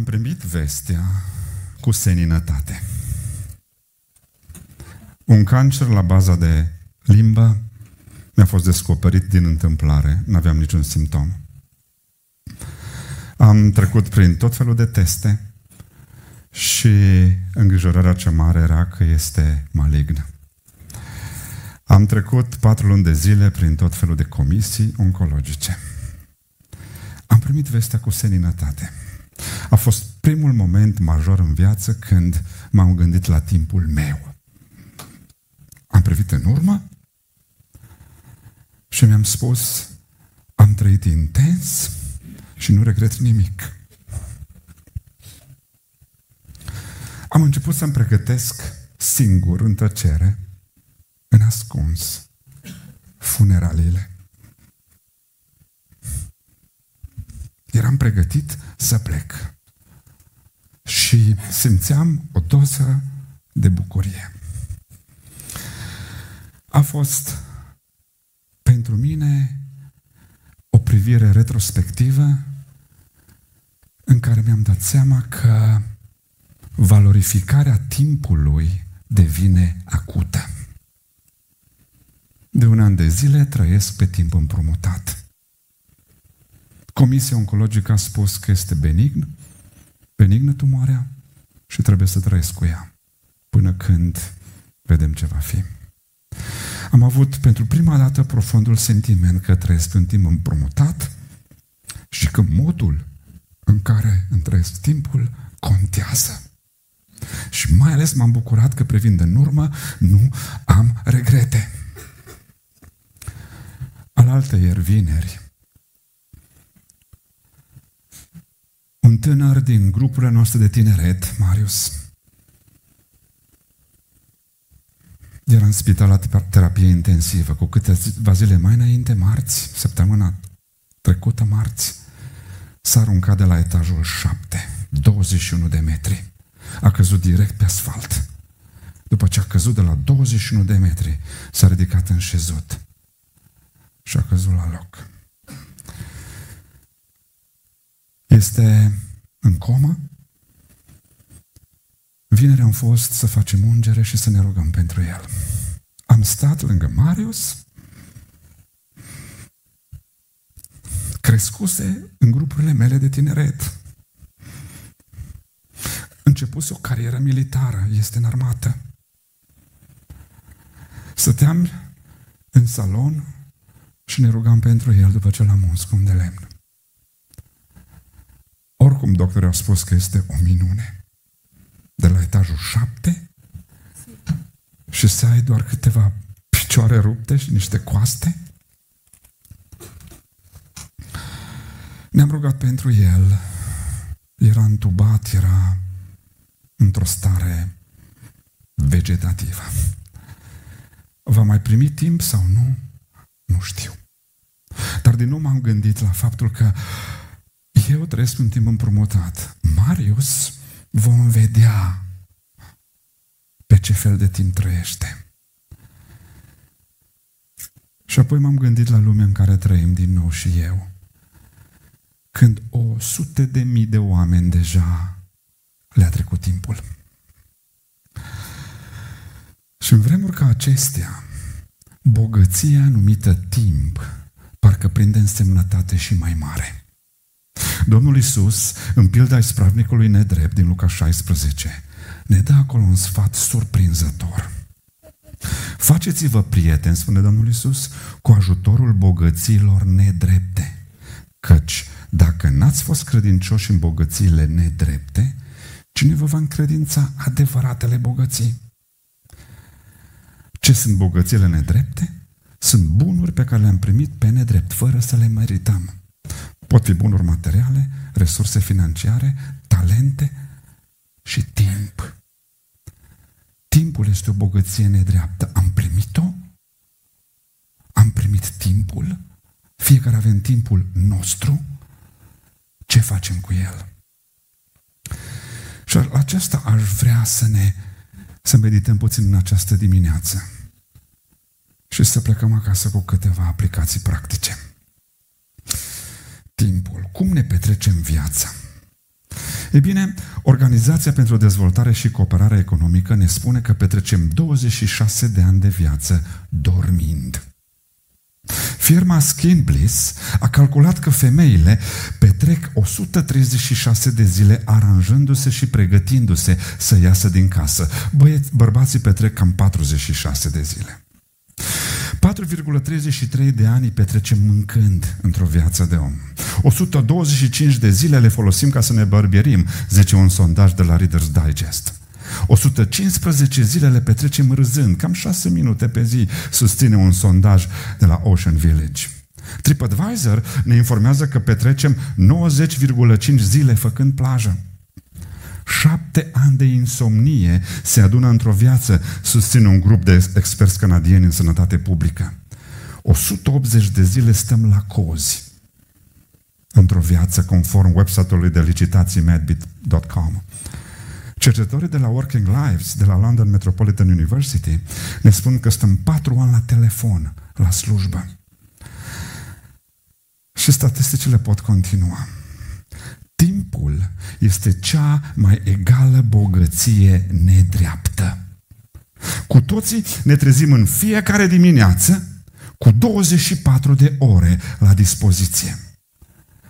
Am primit vestea cu seninătate. Un cancer la baza de limbă mi-a fost descoperit din întâmplare, nu aveam niciun simptom. Am trecut prin tot felul de teste și îngrijorarea cea mare era că este malign. Am trecut patru luni de zile prin tot felul de comisii oncologice. Am primit vestea cu seninătate. A fost primul moment major în viață când m-am gândit la timpul meu. Am privit în urmă și mi-am spus, am trăit intens și nu regret nimic. Am început să-mi pregătesc singur, în tăcere, în ascuns, funeraliile. Eram pregătit să plec și simțeam o doză de bucurie. A fost pentru mine o privire retrospectivă în care mi-am dat seama că valorificarea timpului devine acută. De un an de zile trăiesc pe timp împrumutat. Comisia oncologică a spus că este benign, benignă tumoarea și trebuie să trăiesc cu ea până când vedem ce va fi. Am avut pentru prima dată profundul sentiment că trăiesc în timp împrumutat și că modul în care îmi trăiesc timpul contează. Și mai ales m-am bucurat că privind în urmă nu am regrete. Alaltă ieri vineri, un tânăr din grupurile noastre de tineret, Marius, era în spital la terapie intensivă. Cu câteva zile mai înainte, marți, săptămâna trecută, marți, s-a aruncat de la etajul 7, 21 de metri. A căzut direct pe asfalt. După ce a căzut de la 21 de metri, s-a ridicat în șezut și a căzut la loc. Este în comă. Vineri am fost să facem ungere și să ne rugăm pentru el. Am stat lângă Marius, crescuse în grupurile mele de tineret. Începuse o carieră militară, este în armată. Stăteam în salon și ne rugam pentru el după ce l-am uns cu un de lemn. Oricum, doctorii au spus că este o minune. De la etajul șapte și să ai doar câteva picioare rupte și niște coaste. Ne-am rugat pentru el. Era întubat, era într-o stare vegetativă. Va mai primi timp sau nu? Nu știu. Dar din nou m-am gândit la faptul că eu trăiesc un timp împrumutat. Marius vom vedea pe ce fel de timp trăiește. Și apoi m-am gândit la lumea în care trăim din nou și eu. Când o sute de mii de oameni deja le-a trecut timpul. Și în vremuri ca acestea, bogăția numită timp parcă prinde însemnătate și mai mare. Domnul Isus, în pilda ispravnicului nedrept din Luca 16, ne dă acolo un sfat surprinzător. Faceți-vă prieteni, spune Domnul Isus, cu ajutorul bogăților nedrepte. Căci dacă n-ați fost credincioși în bogățiile nedrepte, cine vă va încredința adevăratele bogății? Ce sunt bogățiile nedrepte? Sunt bunuri pe care le-am primit pe nedrept, fără să le merităm. Pot fi bunuri materiale, resurse financiare, talente și timp. Timpul este o bogăție nedreaptă. Am primit-o? Am primit timpul? Fiecare avem timpul nostru? Ce facem cu el? Și la aceasta aș vrea să ne să medităm puțin în această dimineață și să plecăm acasă cu câteva aplicații practice. Timpul. Cum ne petrecem viața? E bine, Organizația pentru Dezvoltare și Cooperare Economică ne spune că petrecem 26 de ani de viață dormind. Firma Skinbliss a calculat că femeile petrec 136 de zile aranjându-se și pregătindu-se să iasă din casă. Băieți, bărbații petrec cam 46 de zile. 4,33 de ani petrecem mâncând într-o viață de om. 125 de zile le folosim ca să ne bărbierim, zice un sondaj de la Reader's Digest. 115 zile le petrecem râzând, cam 6 minute pe zi, susține un sondaj de la Ocean Village. TripAdvisor ne informează că petrecem 90,5 zile făcând plajă. Șapte ani de insomnie se adună într-o viață, susține un grup de experți canadieni în sănătate publică. 180 de zile stăm la cozi într-o viață conform website-ului de licitații medbit.com. Cercetătorii de la Working Lives, de la London Metropolitan University, ne spun că stăm patru ani la telefon, la slujbă. Și statisticile pot continua. Timpul este cea mai egală bogăție nedreaptă. Cu toții ne trezim în fiecare dimineață cu 24 de ore la dispoziție.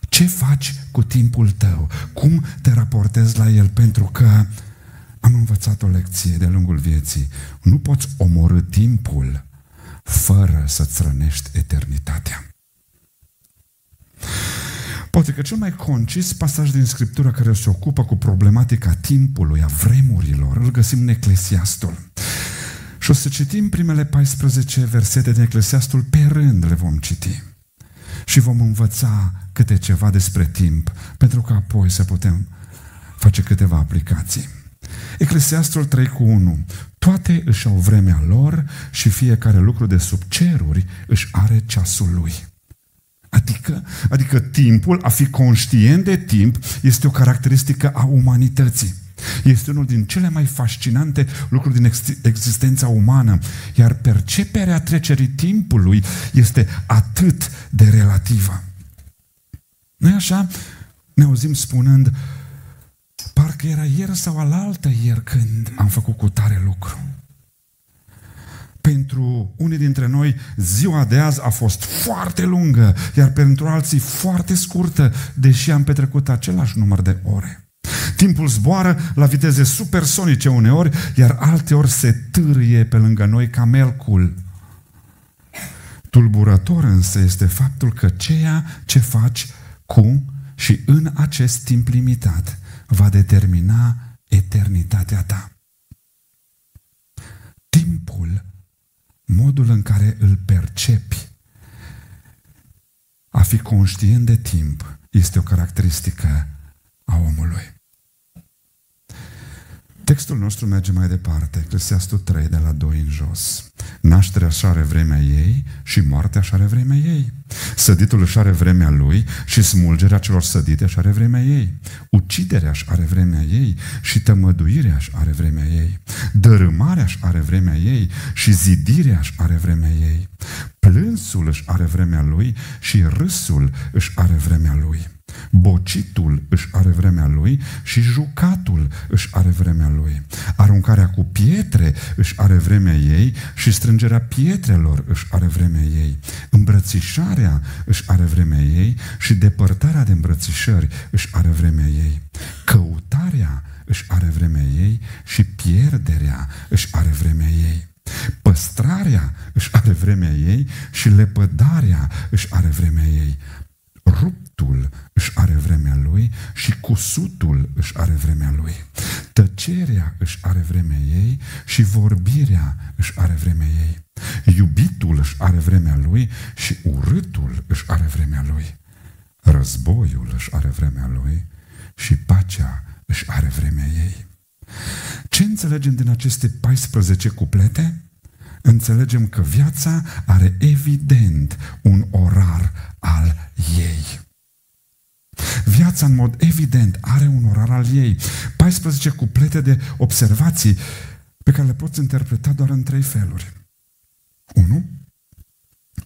Ce faci cu timpul tău? Cum te raportezi la el? Pentru că am învățat o lecție de lungul vieții. Nu poți omorâ timpul fără să-ți rănești eternitatea. Poate că cel mai concis pasaj din Scriptură care se ocupă cu problematica timpului, a vremurilor, îl găsim în Eclesiastul. Și o să citim primele 14 versete din Eclesiastul, pe rând le vom citi. Și vom învăța câte ceva despre timp, pentru că apoi să putem face câteva aplicații. Eclesiastul 3 cu 1. Toate își au vremea lor și fiecare lucru de sub ceruri își are ceasul lui. Adică, adică timpul, a fi conștient de timp, este o caracteristică a umanității. Este unul din cele mai fascinante lucruri din existența umană, iar perceperea trecerii timpului este atât de relativă. Noi așa ne auzim spunând, parcă era ieri sau alaltă ieri când am făcut cu tare lucru. Pentru unii dintre noi, ziua de azi a fost foarte lungă, iar pentru alții foarte scurtă, deși am petrecut același număr de ore. Timpul zboară la viteze supersonice uneori, iar alteori se târie pe lângă noi ca melcul. Tulburător însă este faptul că ceea ce faci cu și în acest timp limitat va determina eternitatea ta. Timpul, modul în care îl percepi, a fi conștient de timp, este o caracteristică a omului. Textul nostru merge mai departe, Eclesiastul 3, de la 2 în jos. Nașterea așa are vremea ei și moartea așa are vremea ei. Săditul își are vremea lui și smulgerea celor sădite așa are vremea ei. Uciderea așa are vremea ei și tămăduirea așa are vremea ei. Dărâmarea așa are vremea ei și zidirea așa are vremea ei. Plânsul își are vremea lui și râsul își are vremea lui. Bocitul își are vremea lui și jucatul își are vremea lui. Aruncarea cu pietre își are vremea ei și strângerea pietrelor își are vremea ei. Îmbrățișarea își are vremea ei și depărtarea de îmbrățișări își are vremea ei. Căutarea își are vremea ei și pierderea își are vremea ei. Păstrarea își are vremea ei și lepădarea își are vremea ei. Ruptul își are vremea lui și cusutul își are vremea lui. Tăcerea își are vremea ei și vorbirea își are vremea ei. Iubitul își are vremea lui și urâtul își are vremea lui. Războiul își are vremea lui și pacea își are vremea ei. Ce înțelegem din aceste 14 cuplete? Înțelegem că viața are evident un orar al ei. Viața, în mod evident, are un orar al ei. 14 cuplete de observații pe care le poți interpreta doar în trei feluri. 1.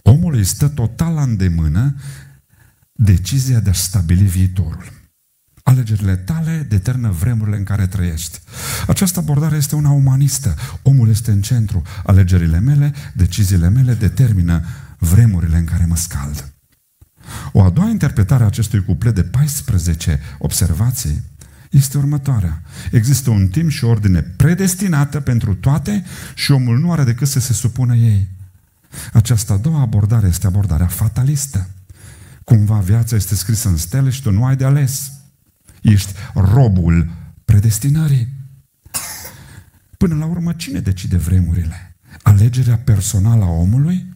Omul îi stă total la îndemână decizia de a stabili viitorul. Alegerile tale determină vremurile în care trăiești. Această abordare este una umanistă. Omul este în centru. Alegerile mele, deciziile mele determină vremurile în care mă scald. O a doua interpretare a acestui cuplet de 14 observații este următoarea. Există un timp și o ordine predestinată pentru toate și omul nu are decât să se supună ei. Această a doua abordare este abordarea fatalistă. Cumva viața este scrisă în stele și tu nu ai de ales. Ești robul predestinării. Până la urmă, cine decide vremurile? Alegerea personală a omului?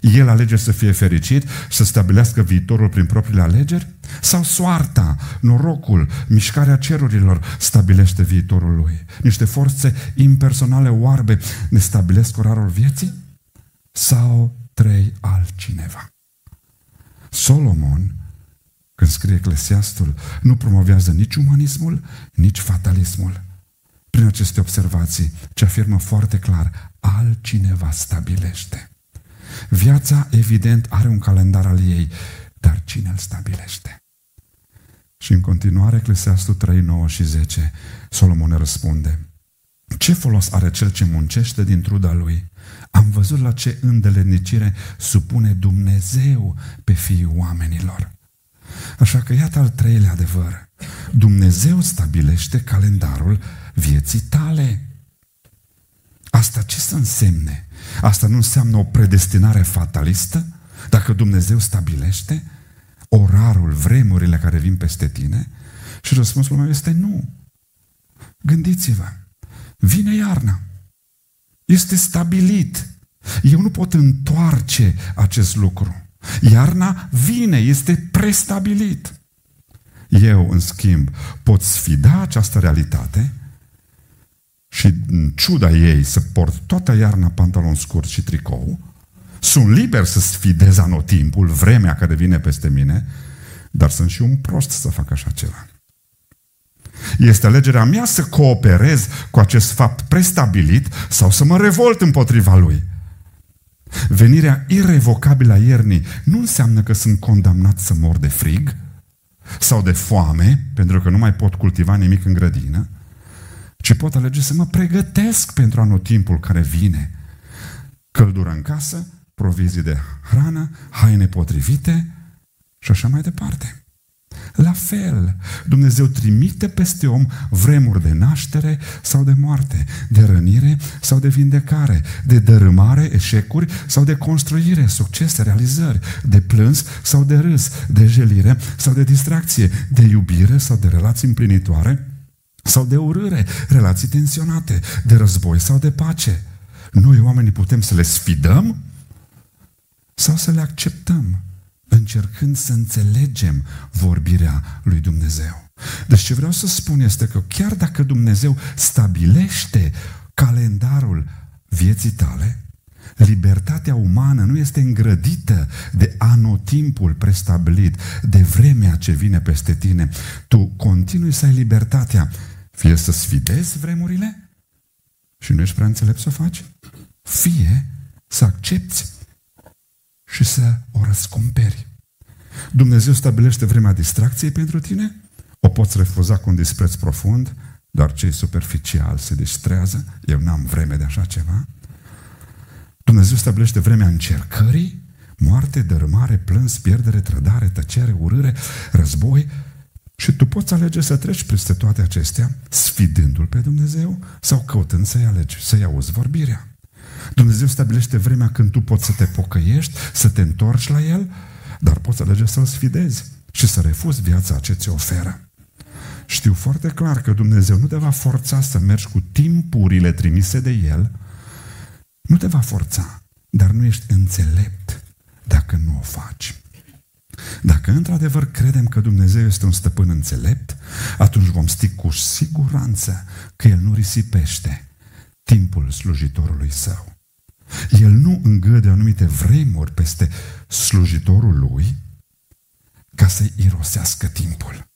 El alege să fie fericit, să stabilească viitorul prin propriile alegeri? Sau soarta, norocul, mișcarea cerurilor stabilește viitorul lui? Niște forțe impersonale oarbe ne stabilesc orarul vieții? Sau trei altcineva? Solomon, când scrie Eclesiastul, nu promovează nici umanismul, nici fatalismul. Prin aceste observații, ce afirmă foarte clar, altcineva stabilește. Viața, evident, are un calendar al ei, dar cine îl stabilește? Și în continuare, Eclesiastul 3, 9 și 10, Solomon răspunde, ce folos are cel ce muncește din truda lui? Am văzut la ce îndelenicire supune Dumnezeu pe fiii oamenilor. Așa că iată al treilea adevăr. Dumnezeu stabilește calendarul vieții tale. Asta ce să însemne? Asta nu înseamnă o predestinare fatalistă? Dacă Dumnezeu stabilește orarul, vremurile care vin peste tine? Și răspunsul meu este nu. Gândiți-vă, vine iarna. Este stabilit. Eu nu pot întoarce acest lucru. Iarna vine, este prestabilit. Eu, în schimb, pot sfida această realitate și în ciuda ei să port toată iarna pantalon scurt și tricou, sunt liber să sfidez anotimpul, vremea care vine peste mine, dar sunt și un prost să fac așa ceva. Este alegerea mea să cooperez cu acest fapt prestabilit sau să mă revolt împotriva lui. Venirea irrevocabilă a iernii nu înseamnă că sunt condamnat să mor de frig sau de foame, pentru că nu mai pot cultiva nimic în grădină, ci pot alege să mă pregătesc pentru anotimpul care vine. Căldură în casă, provizii de hrană, haine potrivite și așa mai departe. La fel, Dumnezeu trimite peste om vremuri de naștere sau de moarte, de rănire sau de vindecare, de dărâmare, eșecuri sau de construire, succese, realizări, de plâns sau de râs, de jelire sau de distracție, de iubire sau de relații împlinitoare sau de urâre, relații tensionate, de război sau de pace. Noi, oamenii, putem să le sfidăm sau să le acceptăm încercând să înțelegem vorbirea lui Dumnezeu. Deci ce vreau să spun este că chiar dacă Dumnezeu stabilește calendarul vieții tale, libertatea umană nu este îngrădită de anotimpul prestabilit, de vremea ce vine peste tine. Tu continui să ai libertatea fie să sfidezi vremurile și nu ești prea înțelept să o faci, fie să accepti și să o răscumperi. Dumnezeu stabilește vremea distracției pentru tine, o poți refuza cu un dispreț profund, dar cei superficial se distrează, eu n-am vreme de așa ceva. Dumnezeu stabilește vremea încercării, moarte, dărâmare, plâns, pierdere, trădare, tăcere, urâre, război, și tu poți alege să treci peste toate acestea, sfidându-L pe Dumnezeu sau căutând să-i alegi, să-i auzi vorbirea. Dumnezeu stabilește vremea când tu poți să te pocăiești, să te întorci la El, dar poți alege să-L sfidezi și să refuzi viața ce ți oferă. Știu foarte clar că Dumnezeu nu te va forța să mergi cu timpurile trimise de El, nu te va forța, dar nu ești înțelept dacă nu o faci. Dacă într-adevăr credem că Dumnezeu este un stăpân înțelept, atunci vom ști cu siguranță că El nu risipește timpul slujitorului său. El nu îngăde anumite vremuri peste slujitorul lui ca să-i irosească timpul.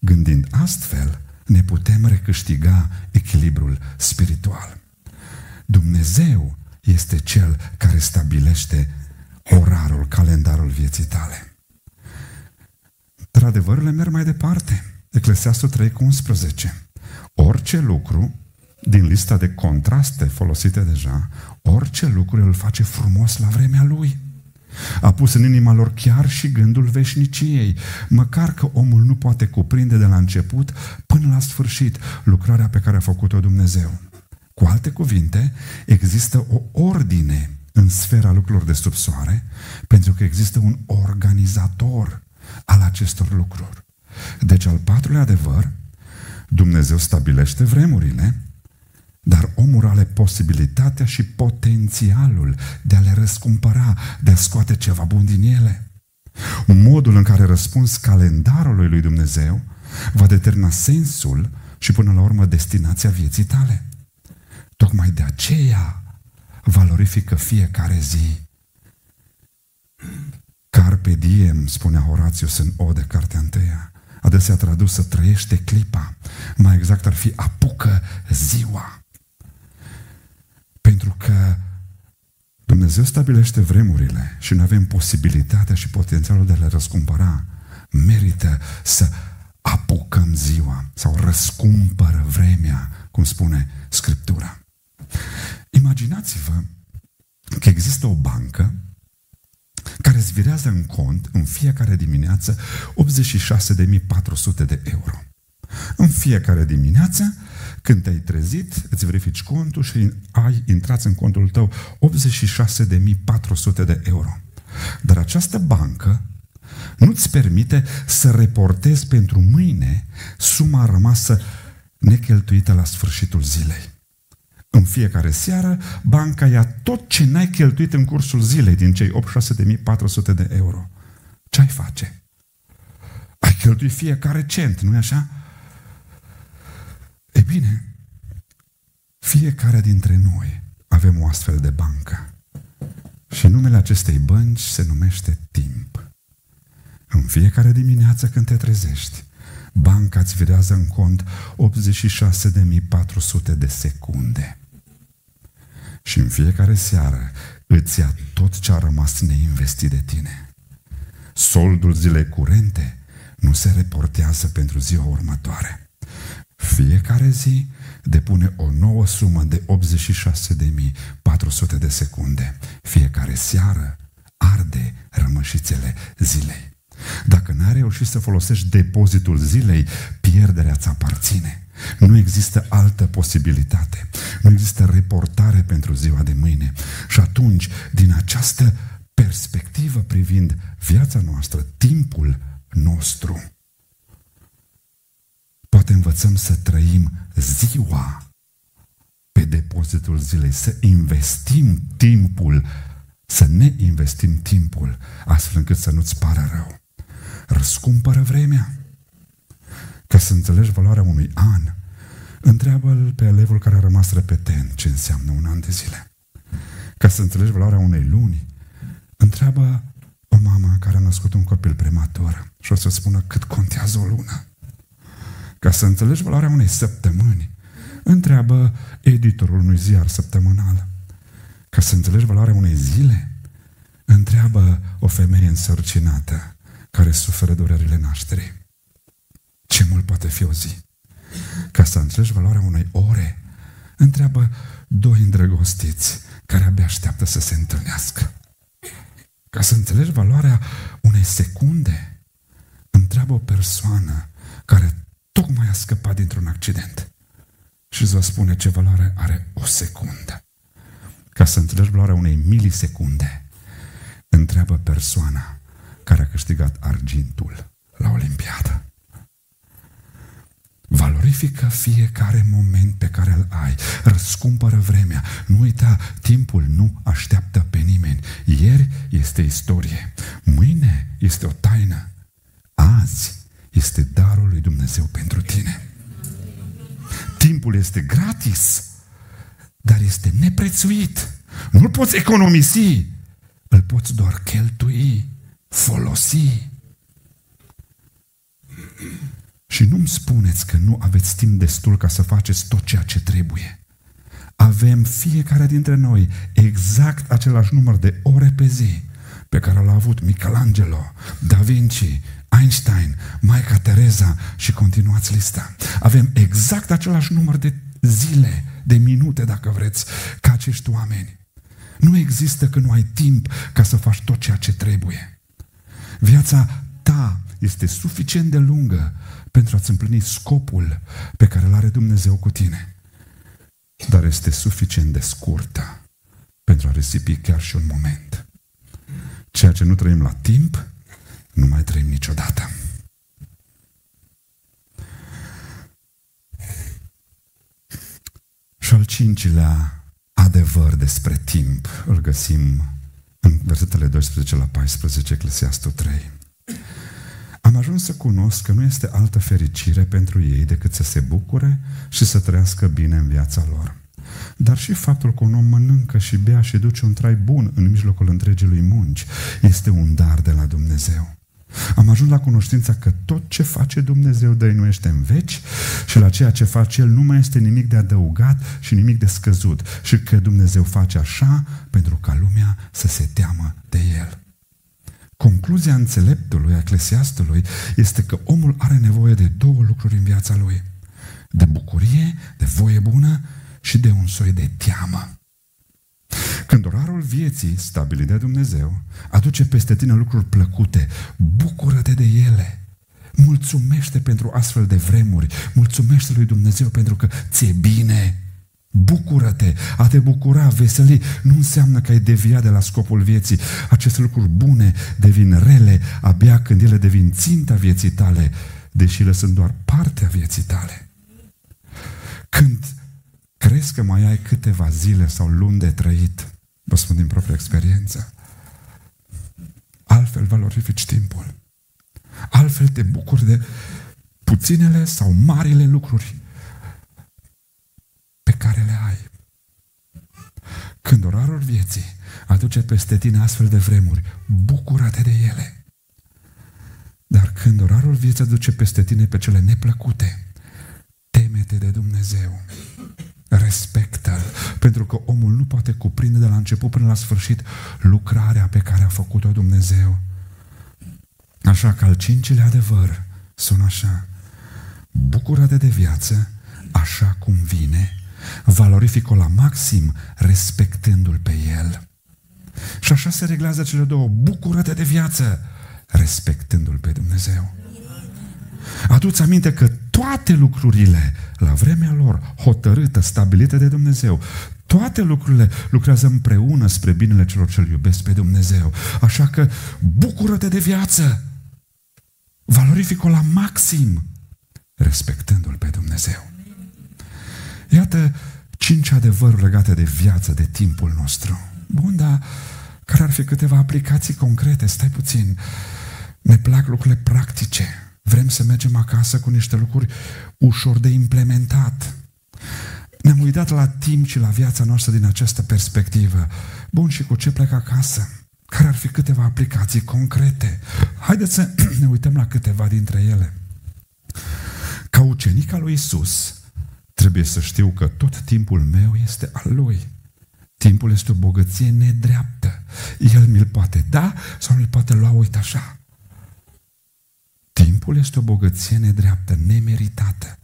Gândind astfel, ne putem recâștiga echilibrul spiritual. Dumnezeu este Cel care stabilește orarul, calendarul vieții tale. Dar adevărurile merg mai departe. Eclesiastul 3 cu 11. Orice lucru din lista de contraste folosite deja, orice lucru îl face frumos la vremea lui. A pus în inima lor chiar și gândul veșniciei, măcar că omul nu poate cuprinde de la început până la sfârșit lucrarea pe care a făcut-o Dumnezeu. Cu alte cuvinte, există o ordine în sfera lucrurilor de sub soare, pentru că există un organizator al acestor lucruri. Deci, al patrulea adevăr, Dumnezeu stabilește vremurile, dar omul are posibilitatea și potențialul de a le răscumpăra, de a scoate ceva bun din ele. Modul în care răspuns calendarului lui Dumnezeu va determina sensul și până la urmă destinația vieții tale. Tocmai de aceea valorifică fiecare zi. Carpe diem, spunea Horatius în Ode, cartea întâia. Adesea tradusă trăiește clipa. Mai exact ar fi apucă ziua. Pentru că Dumnezeu stabilește vremurile și nu avem posibilitatea și potențialul de a le răscumpăra. Merită să apucăm ziua sau răscumpără vremea, cum spune Scriptura. Imaginați-vă că există o bancă care îți virează în cont în fiecare dimineață 86.400 de euro. În fiecare dimineață, când te-ai trezit, îți verifici contul și ai intrat în contul tău 86.400 de euro. Dar această bancă nu-ți permite să reportezi pentru mâine suma rămasă necheltuită la sfârșitul zilei. În fiecare seară, banca ia tot ce n-ai cheltuit în cursul zilei din cei 86.400 de euro. Ce ai face? Ai cheltuit fiecare cent, nu-i așa? E bine, fiecare dintre noi avem o astfel de bancă. Și numele acestei bănci se numește timp. În fiecare dimineață când te trezești, banca îți virează în cont 86.400 de secunde. Și în fiecare seară îți ia tot ce a rămas neinvestit de tine. Soldul zilei curente nu se reportează pentru ziua următoare. Fiecare zi depune o nouă sumă de 86.400 de secunde. Fiecare seară arde rămășițele zilei. Dacă n-ai reușit să folosești depozitul zilei, pierderea ți aparține. Nu există altă posibilitate. Nu există reportare pentru ziua de mâine. Și atunci, din această perspectivă privind viața noastră, timpul nostru, poate învățăm să trăim ziua pe depozitul zilei, să investim timpul, să ne investim timpul, astfel încât să nu-ți pară rău. Răscumpără vremea. Ca să înțelegi valoarea unui an, întreabă-l pe elevul care a rămas repetent ce înseamnă un an de zile. Ca să înțelegi valoarea unei luni, întreabă o mamă care a născut un copil prematur și o să spună cât contează o lună. Ca să înțelegi valoarea unei săptămâni, întreabă editorul unui ziar săptămânal. Ca să înțelegi valoarea unei zile, întreabă o femeie însărcinată care suferă durerile nașterii. Ce mult poate fi o zi? Ca să înțelegi valoarea unei ore, întreabă doi îndrăgostiți care abia așteaptă să se întâlnească. Ca să înțelegi valoarea unei secunde, întreabă o persoană care tocmai a scăpat dintr-un accident și îți va spune ce valoare are o secundă. Ca să înțelegi valoarea unei milisecunde, întreabă persoana care a câștigat argintul la Olimpiadă. Valorifică fiecare moment pe care îl ai. Răscumpără vremea. Nu uita, timpul nu așteaptă pe nimeni. Ieri este istorie. Mâine este o taină. Azi este darul lui Dumnezeu pentru tine. Timpul este gratis, dar este neprețuit. Nu-l poți economisi, îl poți doar cheltui, folosi. Și nu-mi spuneți că nu aveți timp destul ca să faceți tot ceea ce trebuie. Avem fiecare dintre noi exact același număr de ore pe zi pe care l-a avut Michelangelo, Da Vinci, Einstein, Maica Tereza și continuați lista. Avem exact același număr de zile, de minute, dacă vreți, ca acești oameni. Nu există că nu ai timp ca să faci tot ceea ce trebuie. Viața ta este suficient de lungă pentru a-ți împlini scopul pe care îl are Dumnezeu cu tine. Dar este suficient de scurtă pentru a risipi chiar și un moment. Ceea ce nu trăim la timp, nu mai trăim niciodată. Și al cincilea adevăr despre timp îl găsim în versetele 12 la 14, Eclesiastul 3. Am ajuns să cunosc că nu este altă fericire pentru ei decât să se bucure și să trăiască bine în viața lor. Dar și faptul că un om mănâncă și bea și duce un trai bun în mijlocul întregii lui munci este un dar de la Dumnezeu. Am ajuns la cunoștința că tot ce face Dumnezeu dăinuiește în veci și la ceea ce face El nu mai este nimic de adăugat și nimic de scăzut și că Dumnezeu face așa pentru ca lumea să se teamă de El. Concluzia înțeleptului, a eclesiastului, este că omul are nevoie de două lucruri în viața lui. De bucurie, de voie bună și de un soi de teamă. Când orarul vieții, stabilit de Dumnezeu, aduce peste tine lucruri plăcute, bucură-te de ele. Mulțumește pentru astfel de vremuri. Mulțumește lui Dumnezeu pentru că ți-e bine. Bucură-te, a te bucura, veseli, nu înseamnă că ai deviat de la scopul vieții. Aceste lucruri bune devin rele abia când ele devin ținta vieții tale, deși ele sunt doar partea vieții tale. Când crezi că mai ai câteva zile sau luni de trăit, vă spun din propria experiență, altfel valorifici timpul. Altfel te bucuri de puținele sau marile lucruri pe care le ai. Când orarul vieții aduce peste tine astfel de vremuri, bucură-te de ele. Dar când orarul vieții aduce peste tine pe cele neplăcute, teme-te de Dumnezeu. Respectă-L, pentru că omul nu poate cuprinde de la început până la sfârșit lucrarea pe care a făcut-o Dumnezeu. Așa că al cincilea adevăr sună așa. Bucură-te de viață așa cum vine valorifică la maxim, respectându-l pe el. Și așa se reglează cele două. Bucură-te de viață, respectându-l pe Dumnezeu. Adu-ți aminte că toate lucrurile, la vremea lor, hotărâtă, stabilită de Dumnezeu, toate lucrurile lucrează împreună spre binele celor ce iubesc pe Dumnezeu. Așa că bucură-te de viață, valorifică la maxim, respectându-L pe Dumnezeu. Iată cinci adevăruri legate de viață, de timpul nostru. Bun, dar care ar fi câteva aplicații concrete? Stai puțin. Ne plac lucrurile practice. Vrem să mergem acasă cu niște lucruri ușor de implementat. Ne-am uitat la timp și la viața noastră din această perspectivă. Bun, și cu ce plec acasă? Care ar fi câteva aplicații concrete? Haideți să ne uităm la câteva dintre ele. Ca ucenica lui Isus, Trebuie să știu că tot timpul meu este al Lui. Timpul este o bogăție nedreaptă. El mi-l poate da sau mi-l poate lua, uite așa. Timpul este o bogăție nedreaptă, nemeritată.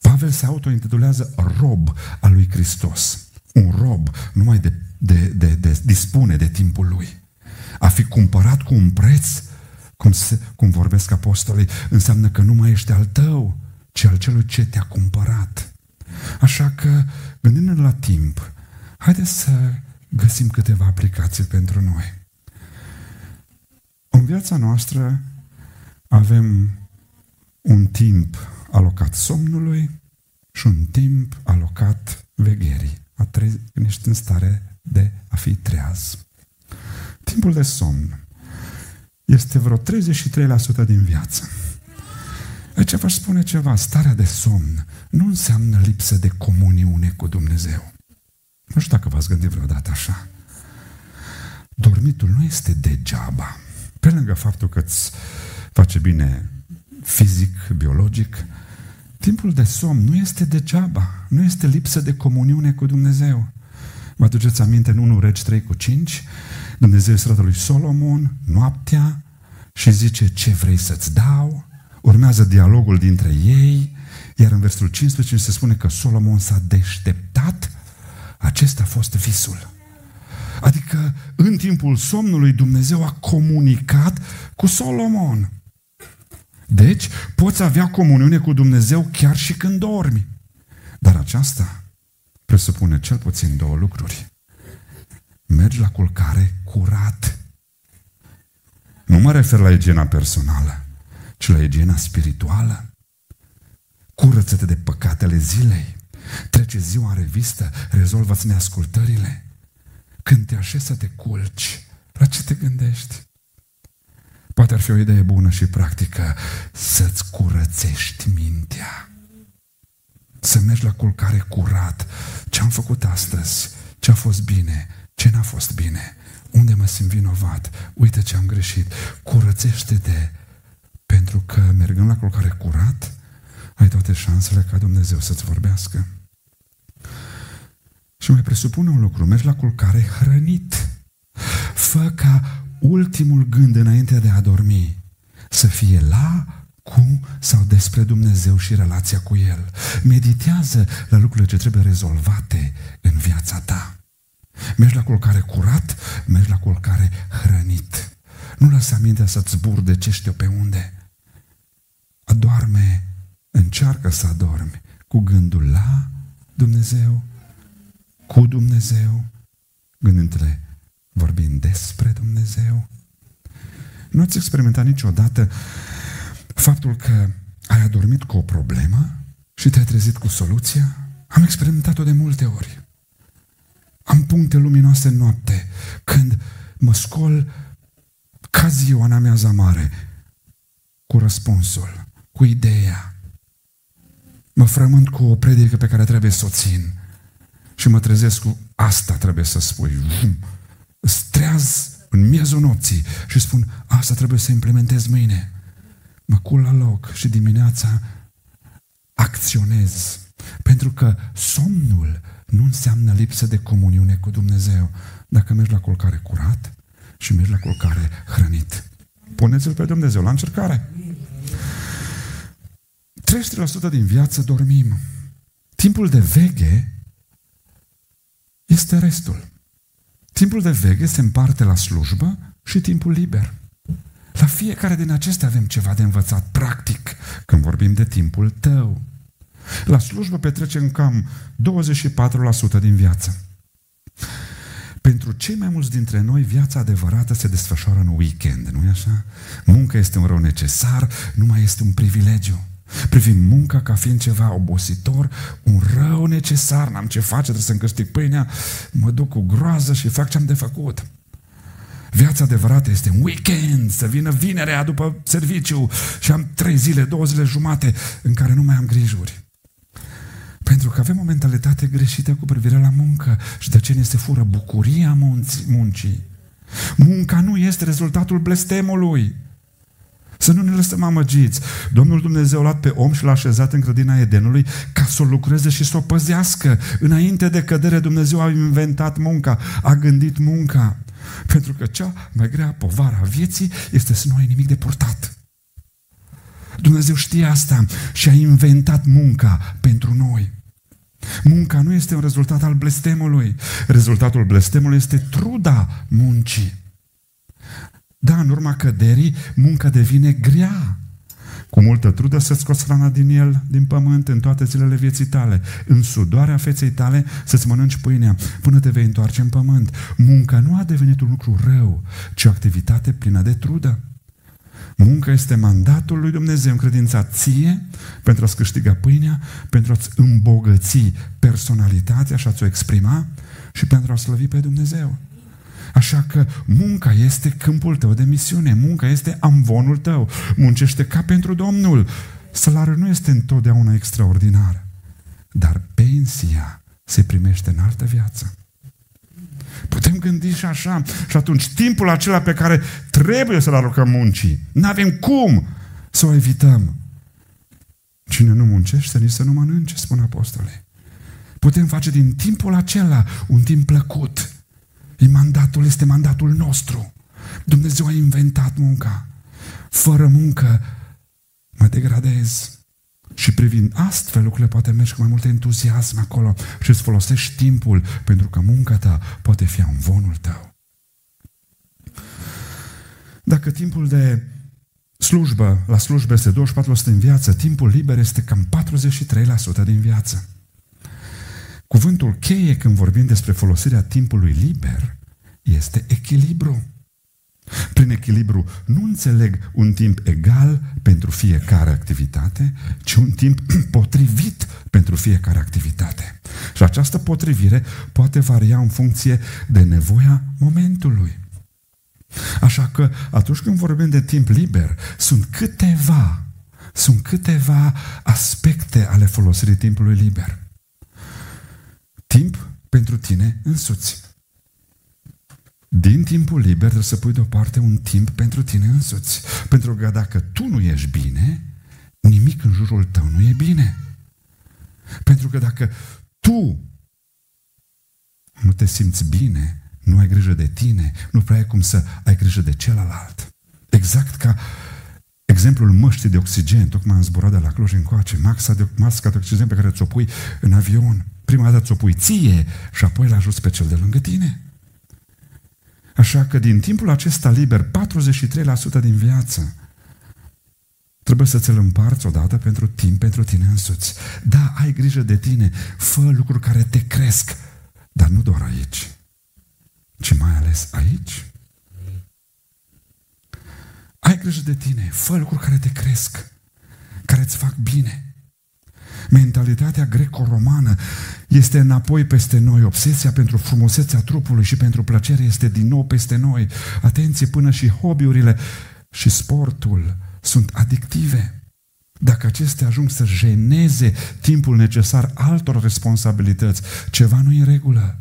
Pavel se autointitulează rob al lui Hristos. Un rob numai de, de, de, de dispune de timpul lui. A fi cumpărat cu un preț, cum, se, cum vorbesc apostolii, înseamnă că nu mai ești al tău, ci al celui ce te-a cumpărat. Așa că, gândindu-ne la timp, haideți să găsim câteva aplicații pentru noi. În viața noastră avem un timp alocat somnului și un timp alocat vegherii, a tre- când ești în stare de a fi treaz. Timpul de somn este vreo 33% din viață. Aici v-aș spune ceva, starea de somn nu înseamnă lipsă de comuniune cu Dumnezeu. Nu știu dacă v-ați gândit vreodată așa. Dormitul nu este degeaba. Pe lângă faptul că îți face bine fizic, biologic, timpul de somn nu este degeaba, nu este lipsă de comuniune cu Dumnezeu. Vă aduceți aminte în 1 Regi 3 cu 5? Dumnezeu este lui Solomon, noaptea, și zice ce vrei să-ți dau, urmează dialogul dintre ei, iar în versetul 15 se spune că Solomon s-a deșteptat, acesta a fost visul. Adică în timpul somnului Dumnezeu a comunicat cu Solomon. Deci poți avea comuniune cu Dumnezeu chiar și când dormi. Dar aceasta presupune cel puțin două lucruri. Mergi la culcare curat. Nu mă refer la igiena personală, ci la igiena spirituală. Curăță-te de păcatele zilei. Trece ziua în revistă, rezolvă-ți neascultările. Când te așezi să te culci, la ce te gândești? Poate ar fi o idee bună și practică să-ți curățești mintea. Să mergi la culcare curat. Ce am făcut astăzi? Ce a fost bine? Ce n-a fost bine? Unde mă simt vinovat? Uite ce am greșit. Curățește-te pentru că mergând la culcare curat, ai toate șansele ca Dumnezeu să-ți vorbească. Și mai presupune un lucru, mergi la culcare hrănit. Fă ca ultimul gând înainte de a dormi să fie la, cu sau despre Dumnezeu și relația cu El. Meditează la lucrurile ce trebuie rezolvate în viața ta. Mergi la culcare curat, mergi la culcare hrănit. Nu lăsa mintea să-ți burde ce știu pe unde. Adorme, încearcă să adormi cu gândul la Dumnezeu, cu Dumnezeu, gândindu-te vorbind despre Dumnezeu. Nu ați experimentat niciodată faptul că ai adormit cu o problemă și te-ai trezit cu soluția? Am experimentat-o de multe ori. Am puncte luminoase în noapte când mă scol ca ziua în amiaza mare cu răspunsul, cu ideea. Mă frământ cu o predică pe care trebuie să o țin și mă trezesc cu asta trebuie să spui. Vum streaz în miezul nopții și spun, asta trebuie să implementez mâine. Mă cul la loc și dimineața acționez. Pentru că somnul nu înseamnă lipsă de comuniune cu Dumnezeu. Dacă mergi la culcare curat și mergi la culcare hrănit. Puneți-L pe Dumnezeu la încercare. 30% din viață dormim. Timpul de veche este restul. Timpul de veche se împarte la slujbă și timpul liber. La fiecare din acestea avem ceva de învățat practic când vorbim de timpul tău. La slujbă petrecem cam 24% din viață. Pentru cei mai mulți dintre noi, viața adevărată se desfășoară în weekend, nu-i așa? Munca este un rău necesar, nu mai este un privilegiu. Privim munca ca fiind ceva obositor, un rău necesar, n-am ce face, trebuie să-mi câștig pâinea, mă duc cu groază și fac ce am de făcut. Viața adevărată este un weekend, să vină vinerea după serviciu și am trei zile, două zile jumate în care nu mai am grijuri. Pentru că avem o mentalitate greșită cu privire la muncă și de aceea ne se fură bucuria muncii. Munca nu este rezultatul blestemului. Să nu ne lăsăm amăgiți. Domnul Dumnezeu a luat pe om și l-a așezat în grădina Edenului ca să o lucreze și să o păzească. Înainte de cădere Dumnezeu a inventat munca, a gândit munca. Pentru că cea mai grea povară a vieții este să nu ai nimic de purtat. Dumnezeu știe asta și a inventat munca pentru noi. Munca nu este un rezultat al blestemului. Rezultatul blestemului este truda muncii. Da, în urma căderii, munca devine grea. Cu multă trudă să scoți hrana din el, din pământ, în toate zilele vieții tale. În sudoarea feței tale să-ți mănânci pâinea până te vei întoarce în pământ. Munca nu a devenit un lucru rău, ci o activitate plină de trudă. Munca este mandatul lui Dumnezeu încredințat ție pentru a-ți câștiga pâinea, pentru a-ți îmbogăți personalitatea și a-ți o exprima și pentru a slăvi pe Dumnezeu. Așa că munca este câmpul tău de misiune, munca este amvonul tău. Muncește ca pentru Domnul. Salariul nu este întotdeauna extraordinar, dar pensia se primește în altă viață. Putem gândi și așa. Și atunci timpul acela pe care trebuie să-l aruncăm muncii, nu avem cum să o evităm. Cine nu muncește, nici să nu mănânce, spun apostolii. Putem face din timpul acela un timp plăcut E mandatul, este mandatul nostru. Dumnezeu a inventat munca. Fără muncă mă degradez. Și privind astfel lucrurile, poate mergi cu mai mult entuziasm acolo și îți folosești timpul pentru că munca ta poate fi în vonul tău. Dacă timpul de slujbă, la slujbă este 24% din viață, timpul liber este cam 43% din viață. Cuvântul cheie când vorbim despre folosirea timpului liber este echilibru. Prin echilibru nu înțeleg un timp egal pentru fiecare activitate, ci un timp potrivit pentru fiecare activitate. Și această potrivire poate varia în funcție de nevoia momentului. Așa că atunci când vorbim de timp liber, sunt câteva, sunt câteva aspecte ale folosirii timpului liber. Timp pentru tine însuți. Din timpul liber trebuie să pui deoparte un timp pentru tine însuți. Pentru că dacă tu nu ești bine, nimic în jurul tău nu e bine. Pentru că dacă tu nu te simți bine, nu ai grijă de tine, nu prea ai cum să ai grijă de celălalt. Exact ca exemplul măștii de oxigen, tocmai am zburat de la Cluj încoace, masca de, masca de oxigen pe care ți-o pui în avion. Prima dată ți-o pui ție și apoi l ajuți pe cel de lângă tine. Așa că din timpul acesta liber, 43% din viață, trebuie să ți-l împarți odată pentru timp, pentru tine însuți. Da, ai grijă de tine, fă lucruri care te cresc, dar nu doar aici, ci mai ales aici. Ai grijă de tine, fă lucruri care te cresc, care îți fac bine. Mentalitatea greco-romană este înapoi peste noi. Obsesia pentru frumusețea trupului și pentru plăcere este din nou peste noi. Atenție, până și hobby-urile și sportul sunt adictive. Dacă acestea ajung să jeneze timpul necesar altor responsabilități, ceva nu e în regulă.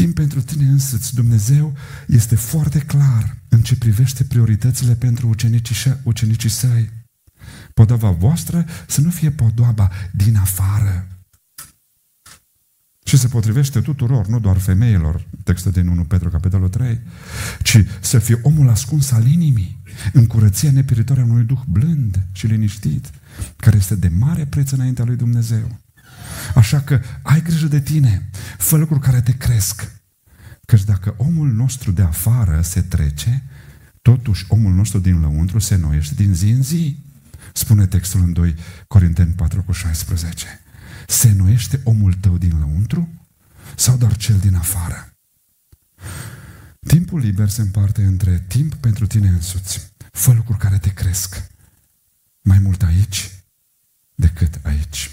Timp pentru tine însăți, Dumnezeu este foarte clar în ce privește prioritățile pentru ucenicii, ucenicii săi. Podoaba voastră să nu fie podoaba din afară. Și se potrivește tuturor, nu doar femeilor, textul din 1 Petru, capitolul 3, ci să fie omul ascuns al inimii, în curăția nepieritoare a unui duh blând și liniștit, care este de mare preț înaintea lui Dumnezeu. Așa că ai grijă de tine, fă lucruri care te cresc. Căci dacă omul nostru de afară se trece, totuși omul nostru din lăuntru se noiește din zi în zi. Spune textul în 2 Corinteni 4 cu 16. Se nuiește omul tău din lăuntru sau doar cel din afară? Timpul liber se împarte între timp pentru tine însuți. Fă lucruri care te cresc. Mai mult aici decât aici.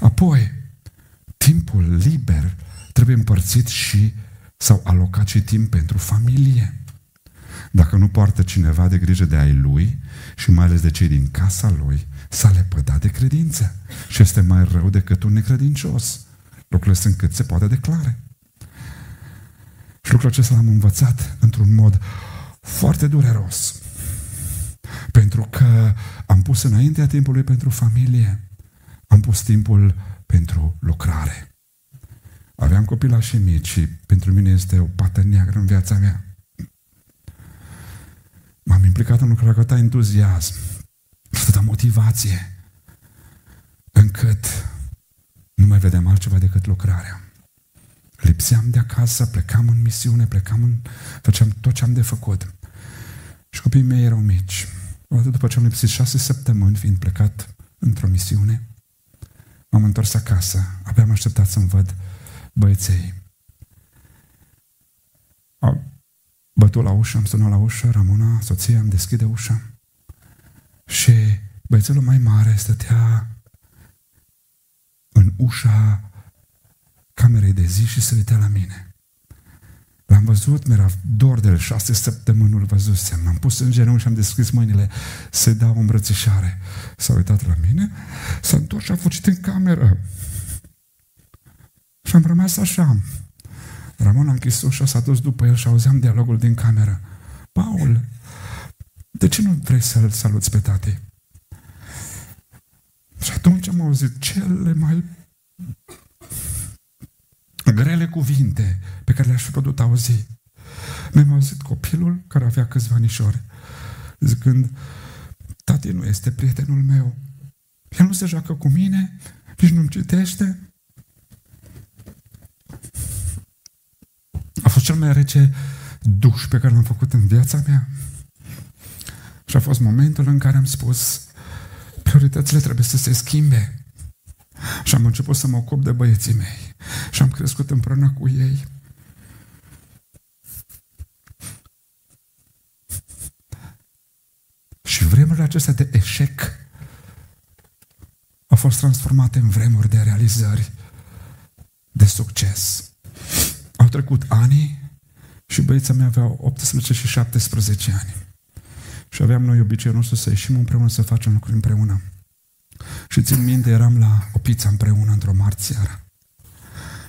Apoi, timpul liber trebuie împărțit și sau alocat și timp pentru familie. Dacă nu poartă cineva de grijă de ai lui și mai ales de cei din casa lui, s-a lepădat de credință și este mai rău decât un necredincios. Lucrurile sunt cât se poate declare. Și lucrul acesta l-am învățat într-un mod foarte dureros. Pentru că am pus înaintea timpului pentru familie, am pus timpul pentru lucrare. Aveam copilași mici și pentru mine este o pată neagră în viața mea. M-am implicat în lucrarea cu atâta entuziasm, atâta motivație, încât nu mai vedeam altceva decât lucrarea. Lipseam de acasă, plecam în misiune, plecam în... făceam tot ce am de făcut. Și copiii mei erau mici. Odată după ce am lipsit șase săptămâni, fiind plecat într-o misiune, m-am întors acasă. Abia am așteptat să-mi văd băieței. bătut la ușă, am sunat la ușă, Ramona, soția, îmi deschide ușa și băiețelul mai mare stătea în ușa camerei de zi și se uitea la mine. L-am văzut, mi-era dor de el, șase săptămâni nu-l văzusem. M-am pus în genunchi și am deschis mâinile să dau o îmbrățișare. S-a uitat la mine, s-a întors și a fugit în cameră. Și am rămas așa, Ramon a închis ușa, s-a dus după el și auzeam dialogul din cameră. Paul, de ce nu vrei să-l saluți pe tati? Și atunci am auzit cele mai grele cuvinte pe care le-aș fi putut auzi. Mi-am auzit copilul care avea câțiva anișori zicând, tati nu este prietenul meu. El nu se joacă cu mine, nici nu-mi citește. A fost cel mai rece duș pe care l-am făcut în viața mea. Și a fost momentul în care am spus, prioritățile trebuie să se schimbe. Și am început să mă ocup de băieții mei. Și am crescut împreună cu ei. Și vremurile acestea de eșec au fost transformate în vremuri de realizări, de succes. Au trecut ani și băieții mei aveau 18 și 17 ani. Și aveam noi obiceiul nostru să ieșim împreună, să facem lucruri împreună. Și țin minte, eram la o pizza împreună într-o marți seara.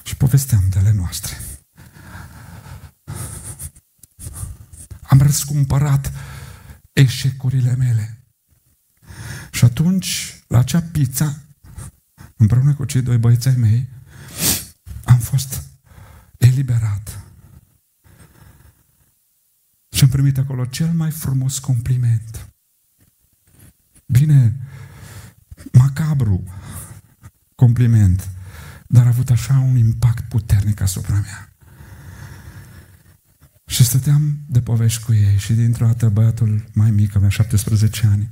Și povesteam de ale noastre. Am răscumpărat eșecurile mele. Și atunci, la acea pizza, împreună cu cei doi băieți ai mei, am fost eliberat. Și am primit acolo cel mai frumos compliment. Bine, macabru compliment, dar a avut așa un impact puternic asupra mea. Și stăteam de povești cu ei și dintr-o dată băiatul mai mic, avea 17 ani,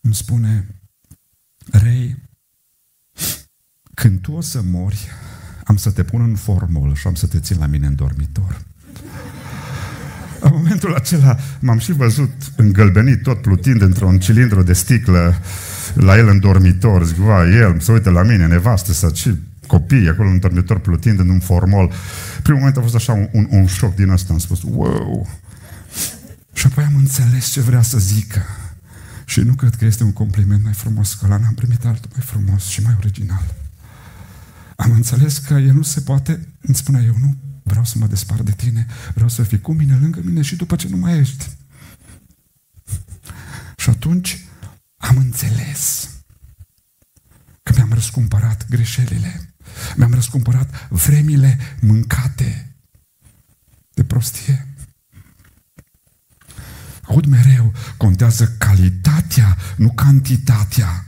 îmi spune, Rei, când tu o să mori, am să te pun în formol și am să te țin la mine în dormitor. În momentul acela m-am și văzut îngălbenit, tot plutind într-un cilindru de sticlă la el în dormitor. Zic, va, el se uită la mine, nevastă să și copii acolo în dormitor plutind în un formol. Primul moment a fost așa un, un, un șoc din ăsta. Am spus, wow! Și apoi am înțeles ce vrea să zică. Și nu cred că este un compliment mai frumos că la n-am primit altul mai frumos și mai original. Am înțeles că el nu se poate, îmi spunea eu, nu vreau să mă despart de tine, vreau să fii cu mine, lângă mine și după ce nu mai ești. Și atunci am înțeles că mi-am răscumpărat greșelile, mi-am răscumpărat vremile mâncate de prostie. Aud mereu, contează calitatea, nu cantitatea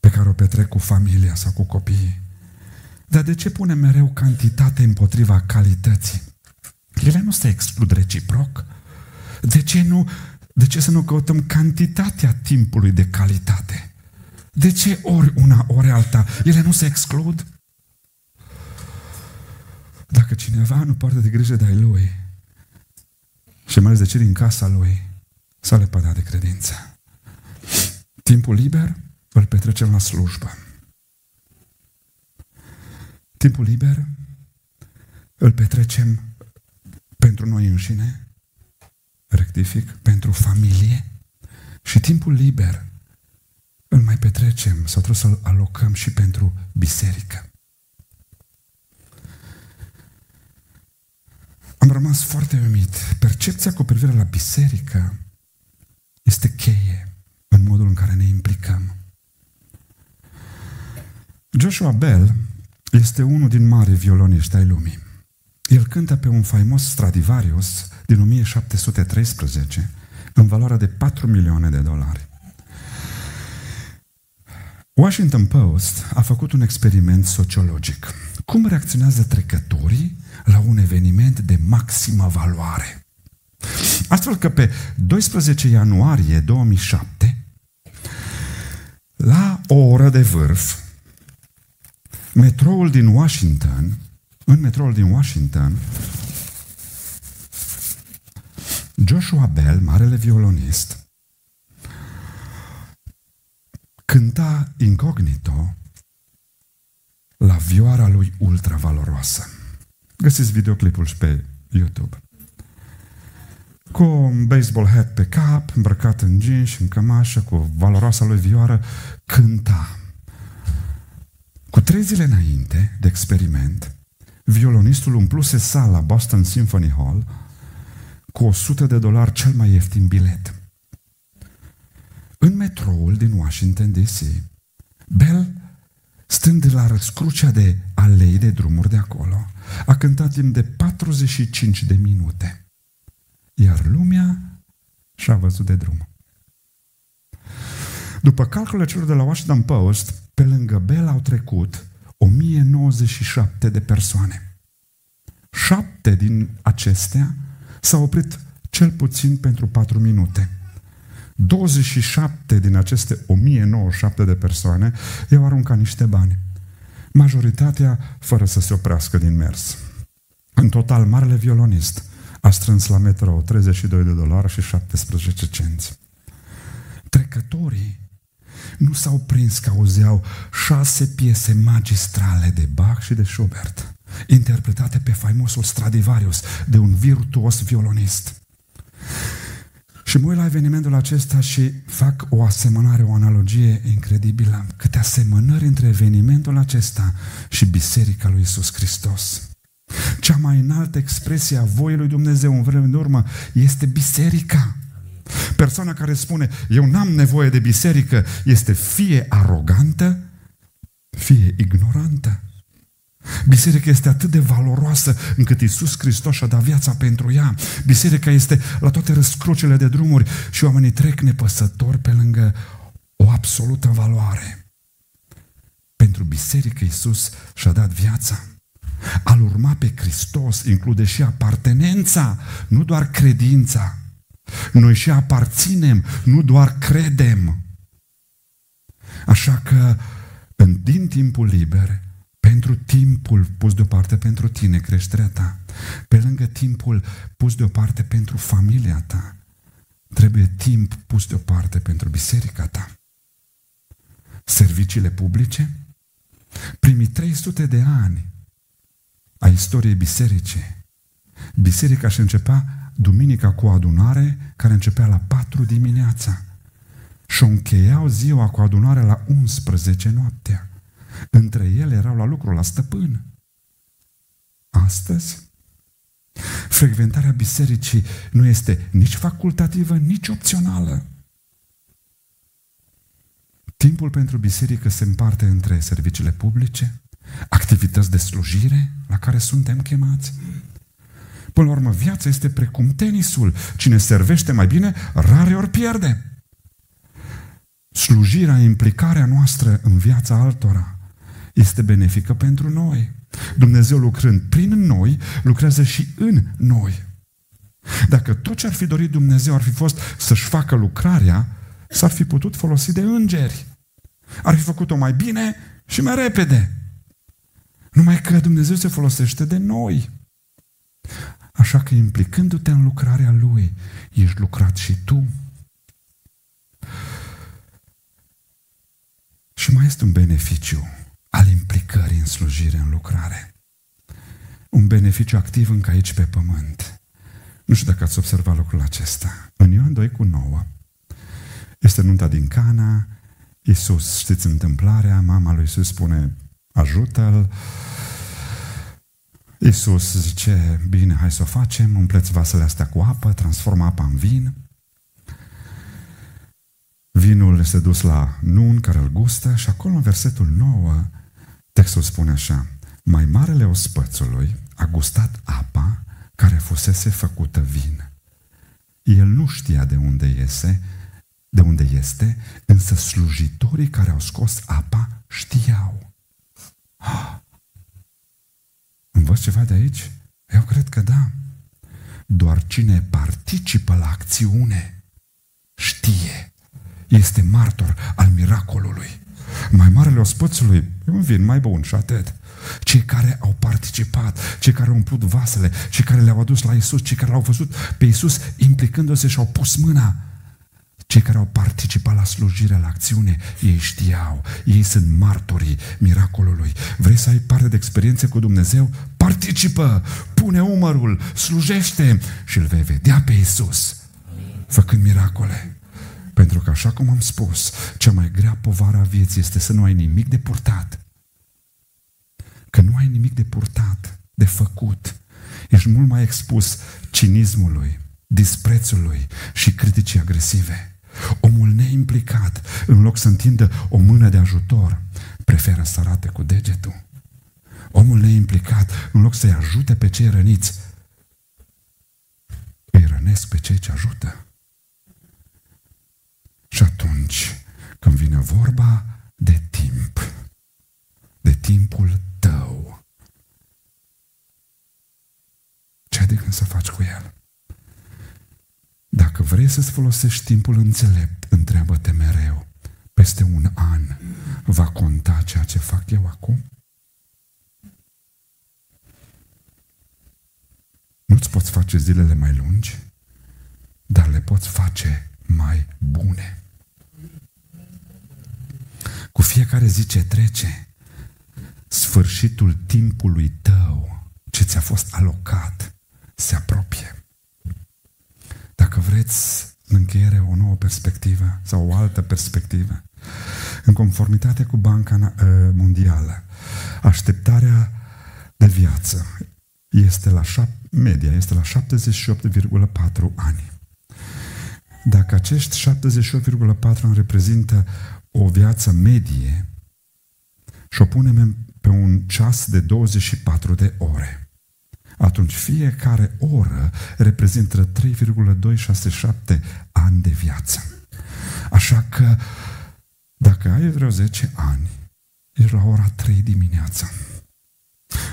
pe care o petrec cu familia sau cu copiii. Dar de ce punem mereu cantitate împotriva calității? Ele nu se exclud reciproc. De ce, nu, de ce să nu căutăm cantitatea timpului de calitate? De ce ori una, ori alta? Ele nu se exclud? Dacă cineva nu poartă de grijă de ai lui și mai ales de ce din casa lui, s-a lepădat de credință. Timpul liber îl petrecem la slujbă. Timpul liber îl petrecem pentru noi înșine, rectific, pentru familie și timpul liber îl mai petrecem sau trebuie să-l alocăm și pentru biserică. Am rămas foarte uimit. Percepția cu privire la biserică este cheie în modul în care ne implicăm. Joshua Bell este unul din mari violoniști ai lumii. El cântă pe un faimos Stradivarius din 1713 în valoare de 4 milioane de dolari. Washington Post a făcut un experiment sociologic. Cum reacționează trecătorii la un eveniment de maximă valoare? Astfel că pe 12 ianuarie 2007, la o oră de vârf, metroul din Washington, în metroul din Washington, Joshua Bell, marele violonist, cânta incognito la vioara lui ultravaloroasă. Găsiți videoclipul și pe YouTube. Cu un baseball hat pe cap, îmbrăcat în jeans și în cămașă, cu valoroasa lui vioară, cânta. Cu trei zile înainte de experiment, violonistul umpluse sala Boston Symphony Hall cu 100 de dolari cel mai ieftin bilet. În metroul din Washington DC, Bell stând la răscrucea de alei de drumuri de acolo, a cântat timp de 45 de minute. Iar lumea și-a văzut de drum. După calculele celor de la Washington Post, pe lângă Bell au trecut 1097 de persoane. Șapte din acestea s-au oprit cel puțin pentru patru minute. 27 din aceste 1097 de persoane i-au aruncat niște bani. Majoritatea fără să se oprească din mers. În total, marele violonist a strâns la metro 32 de dolari și 17 cenți. Trecătorii nu s-au prins că auzeau șase piese magistrale de Bach și de Schubert, interpretate pe faimosul Stradivarius de un virtuos violonist. Și mă uit la evenimentul acesta și fac o asemănare, o analogie incredibilă. Câte asemănări între evenimentul acesta și Biserica lui Isus Hristos. Cea mai înaltă expresie a voii lui Dumnezeu în vreme de urmă este biserica. Persoana care spune, eu n-am nevoie de biserică, este fie arogantă, fie ignorantă. Biserica este atât de valoroasă încât Iisus Hristos și-a dat viața pentru ea. Biserica este la toate răscrucele de drumuri și oamenii trec nepăsători pe lângă o absolută valoare. Pentru biserică Iisus și-a dat viața. Al urma pe Hristos include și apartenența, nu doar credința. Noi și aparținem, nu doar credem. Așa că, în, din timpul liber, pentru timpul pus deoparte pentru tine, creșterea ta, pe lângă timpul pus deoparte pentru familia ta, trebuie timp pus deoparte pentru biserica ta. Serviciile publice, primii 300 de ani a istoriei bisericii, biserica și începea duminica cu o adunare care începea la 4 dimineața și o încheiau ziua cu adunare la 11 noaptea. Între ele erau la lucru, la stăpân. Astăzi, frecventarea bisericii nu este nici facultativă, nici opțională. Timpul pentru biserică se împarte între serviciile publice, activități de slujire la care suntem chemați. Până la urmă, viața este precum tenisul. Cine servește mai bine, rare ori pierde. Slujirea, implicarea noastră în viața altora este benefică pentru noi. Dumnezeu lucrând prin noi, lucrează și în noi. Dacă tot ce ar fi dorit Dumnezeu ar fi fost să-și facă lucrarea, s-ar fi putut folosi de îngeri. Ar fi făcut-o mai bine și mai repede. Numai că Dumnezeu se folosește de noi. Așa că implicându-te în lucrarea Lui, ești lucrat și tu. Și mai este un beneficiu al implicării în slujire, în lucrare. Un beneficiu activ încă aici pe pământ. Nu știu dacă ați observat lucrul acesta. În Ioan 2 cu 9 este nunta din Cana, Iisus, știți întâmplarea, mama lui Iisus spune, ajută-l. Iisus zice, bine, hai să o facem, umpleți vasele astea cu apă, transformă apa în vin. Vinul este dus la nun care îl gustă și acolo în versetul 9 Textul spune așa, mai marele ospățului a gustat apa care fusese făcută vin. El nu știa de unde iese, de unde este, însă slujitorii care au scos apa știau. Ah! Învăț ceva de aici? Eu cred că da. Doar cine participă la acțiune știe. Este martor al miracolului. Mai marele ospățului e un vin mai bun și atât. Cei care au participat, cei care au umplut vasele, cei care le-au adus la Isus, cei care l-au văzut pe Isus implicându-se și au pus mâna. Cei care au participat la slujire, la acțiune, ei știau, ei sunt martorii miracolului. Vrei să ai parte de experiențe cu Dumnezeu? Participă, pune umărul, slujește și îl vei vedea pe Isus făcând miracole. Pentru că, așa cum am spus, cea mai grea povară a vieții este să nu ai nimic de purtat. Că nu ai nimic de purtat, de făcut. Ești mult mai expus cinismului, disprețului și criticii agresive. Omul neimplicat, în loc să întindă o mână de ajutor, preferă să arate cu degetul. Omul neimplicat, în loc să-i ajute pe cei răniți, îi rănesc pe cei ce ajută. Și atunci, când vine vorba de timp, de timpul tău, ce ai de gând să faci cu el? Dacă vrei să-ți folosești timpul înțelept, întreabă-te mereu, peste un an va conta ceea ce fac eu acum? Nu-ți poți face zilele mai lungi, dar le poți face mai bune. Cu fiecare zi ce trece, sfârșitul timpului tău ce ți-a fost alocat se apropie. Dacă vreți în încheiere o nouă perspectivă sau o altă perspectivă, în conformitate cu Banca uh, Mondială, așteptarea de viață este la șap- media este la 78,4 ani. Dacă acești 78,4 ani reprezintă o viață medie și o punem pe un ceas de 24 de ore, atunci fiecare oră reprezintă 3,267 ani de viață. Așa că dacă ai vreo 10 ani, ești la ora 3 dimineața.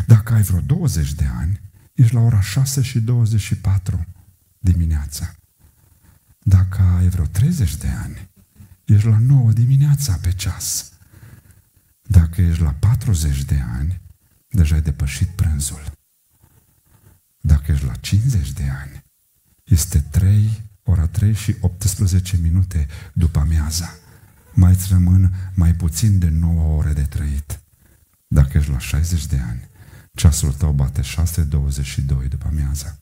Dacă ai vreo 20 de ani, ești la ora 6 și 24 dimineața. Dacă ai vreo 30 de ani, ești la 9 dimineața pe ceas. Dacă ești la 40 de ani, deja ai depășit prânzul. Dacă ești la 50 de ani, este 3, ora 3 și 18 minute după amiaza. Mai îți rămân mai puțin de 9 ore de trăit. Dacă ești la 60 de ani, ceasul tău bate 6.22 după amiaza.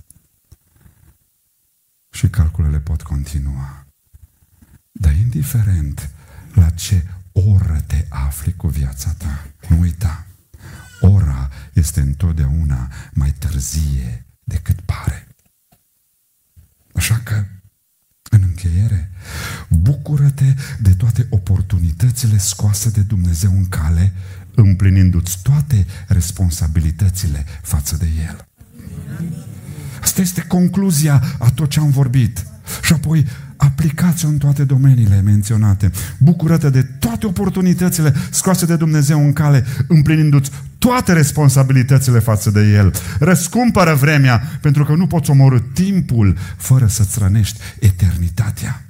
Și calculele pot continua. Dar indiferent la ce oră te afli cu viața ta, nu uita, ora este întotdeauna mai târzie decât pare. Așa că, în încheiere, bucură-te de toate oportunitățile scoase de Dumnezeu în cale, împlinindu-ți toate responsabilitățile față de El. Asta este concluzia a tot ce am vorbit. Și apoi aplicați-o în toate domeniile menționate. Bucură-te de toate oportunitățile scoase de Dumnezeu în cale, împlinindu-ți toate responsabilitățile față de El. Răscumpără vremea, pentru că nu poți omorâ timpul fără să-ți rănești eternitatea.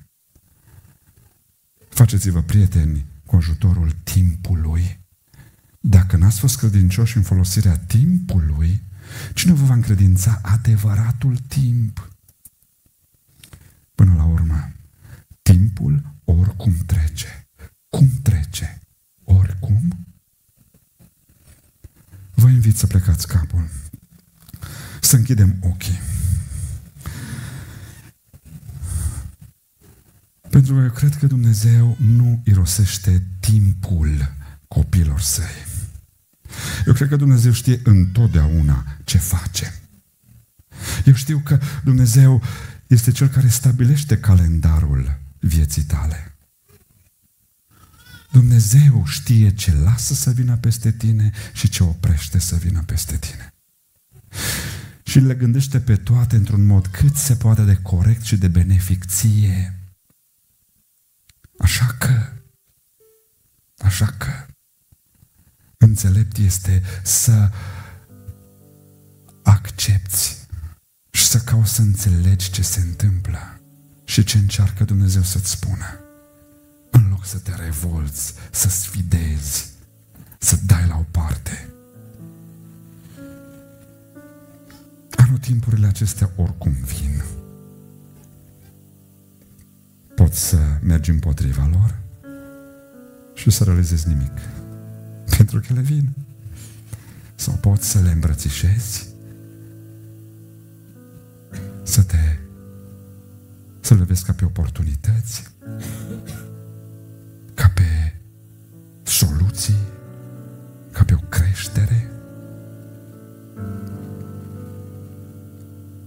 Faceți-vă prieteni cu ajutorul timpului. Dacă n-ați fost credincioși în folosirea timpului, cine vă va încredința adevăratul timp? Până la urmă, timpul oricum trece. Cum trece? Oricum? Vă invit să plecați capul. Să închidem ochii. Pentru că eu cred că Dumnezeu nu irosește timpul copilor săi. Eu cred că Dumnezeu știe întotdeauna ce face. Eu știu că Dumnezeu este Cel care stabilește calendarul vieții tale. Dumnezeu știe ce lasă să vină peste tine și ce oprește să vină peste tine. Și le gândește pe toate într-un mod cât se poate de corect și de benefic ție. Așa că, așa că, înțelept este să accepti și să cauți să înțelegi ce se întâmplă și ce încearcă Dumnezeu să-ți spună. În loc să te revolți, să sfidezi, să dai la o parte. Anotimpurile acestea oricum vin. Poți să mergi împotriva lor și să realizezi nimic. Pentru că le vin. Sau poți să le îmbrățișezi să te să le vezi ca pe oportunități, ca pe soluții, ca pe o creștere.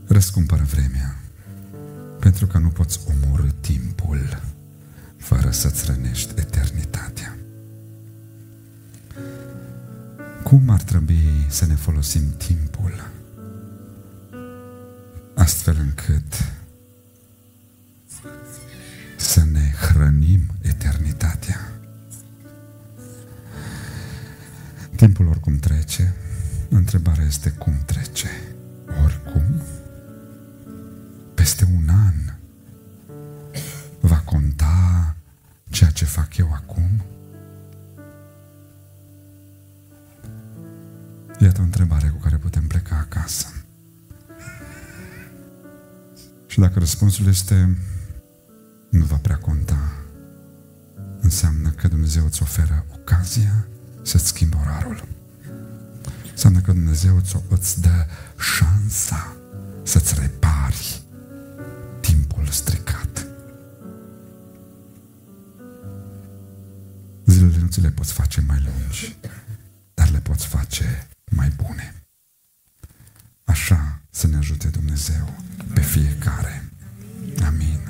Răscumpără vremea, pentru că nu poți omorâ timpul fără să-ți rănești eternitatea. Cum ar trebui să ne folosim timpul astfel încât să ne hrănim eternitatea? Timpul oricum trece, întrebarea este cum trece. Oricum, peste un an va conta ceea ce fac eu acum? Iată o întrebare cu care putem pleca acasă. Și dacă răspunsul este nu va prea conta, înseamnă că Dumnezeu îți oferă ocazia să-ți schimbi orarul. Înseamnă că Dumnezeu îți dă șansa să-ți repari timpul stricat. Zilele nu ți le poți face mai lungi, dar le poți face mai bune. Așa să ne ajute Dumnezeu pe fiecare. Amin.